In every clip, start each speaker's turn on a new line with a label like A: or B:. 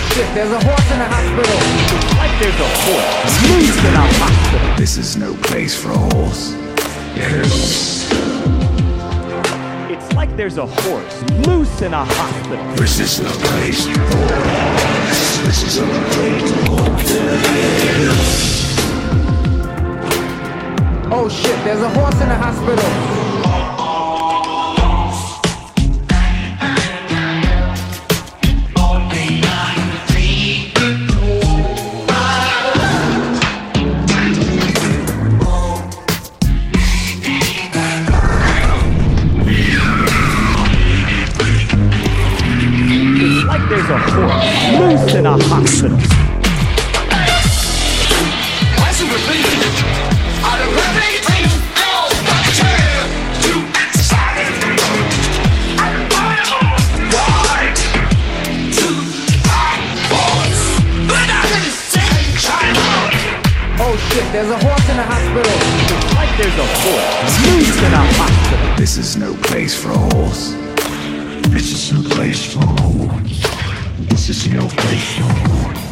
A: shit, there's a horse in the hospital.
B: Like there's a horse loose in a hospital.
C: This is no place for a horse. Yes.
B: It's like there's a horse loose in a hospital.
C: This is no place for horse. This is no place for a horse.
A: Oh shit, there's a horse in the hospital.
B: There's a horse loose in a hospital.
A: Oh shit, there's a horse in the hospital.
B: Like there's a horse loose in a hospital.
C: This is no place for a horse. This is no place for a horse. This is no place.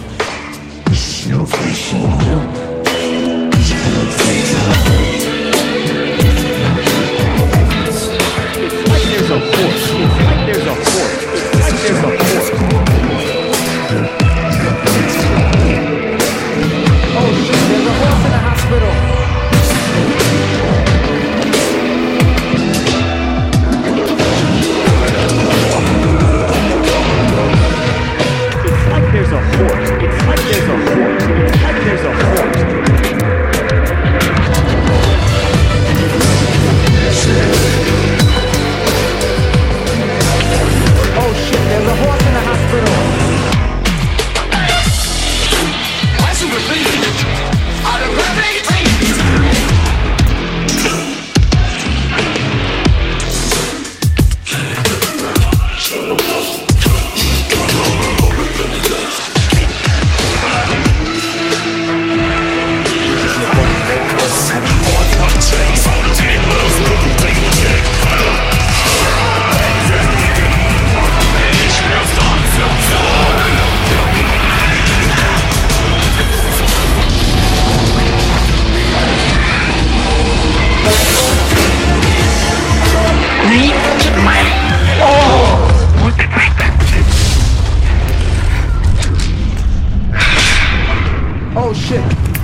A: Oh shit,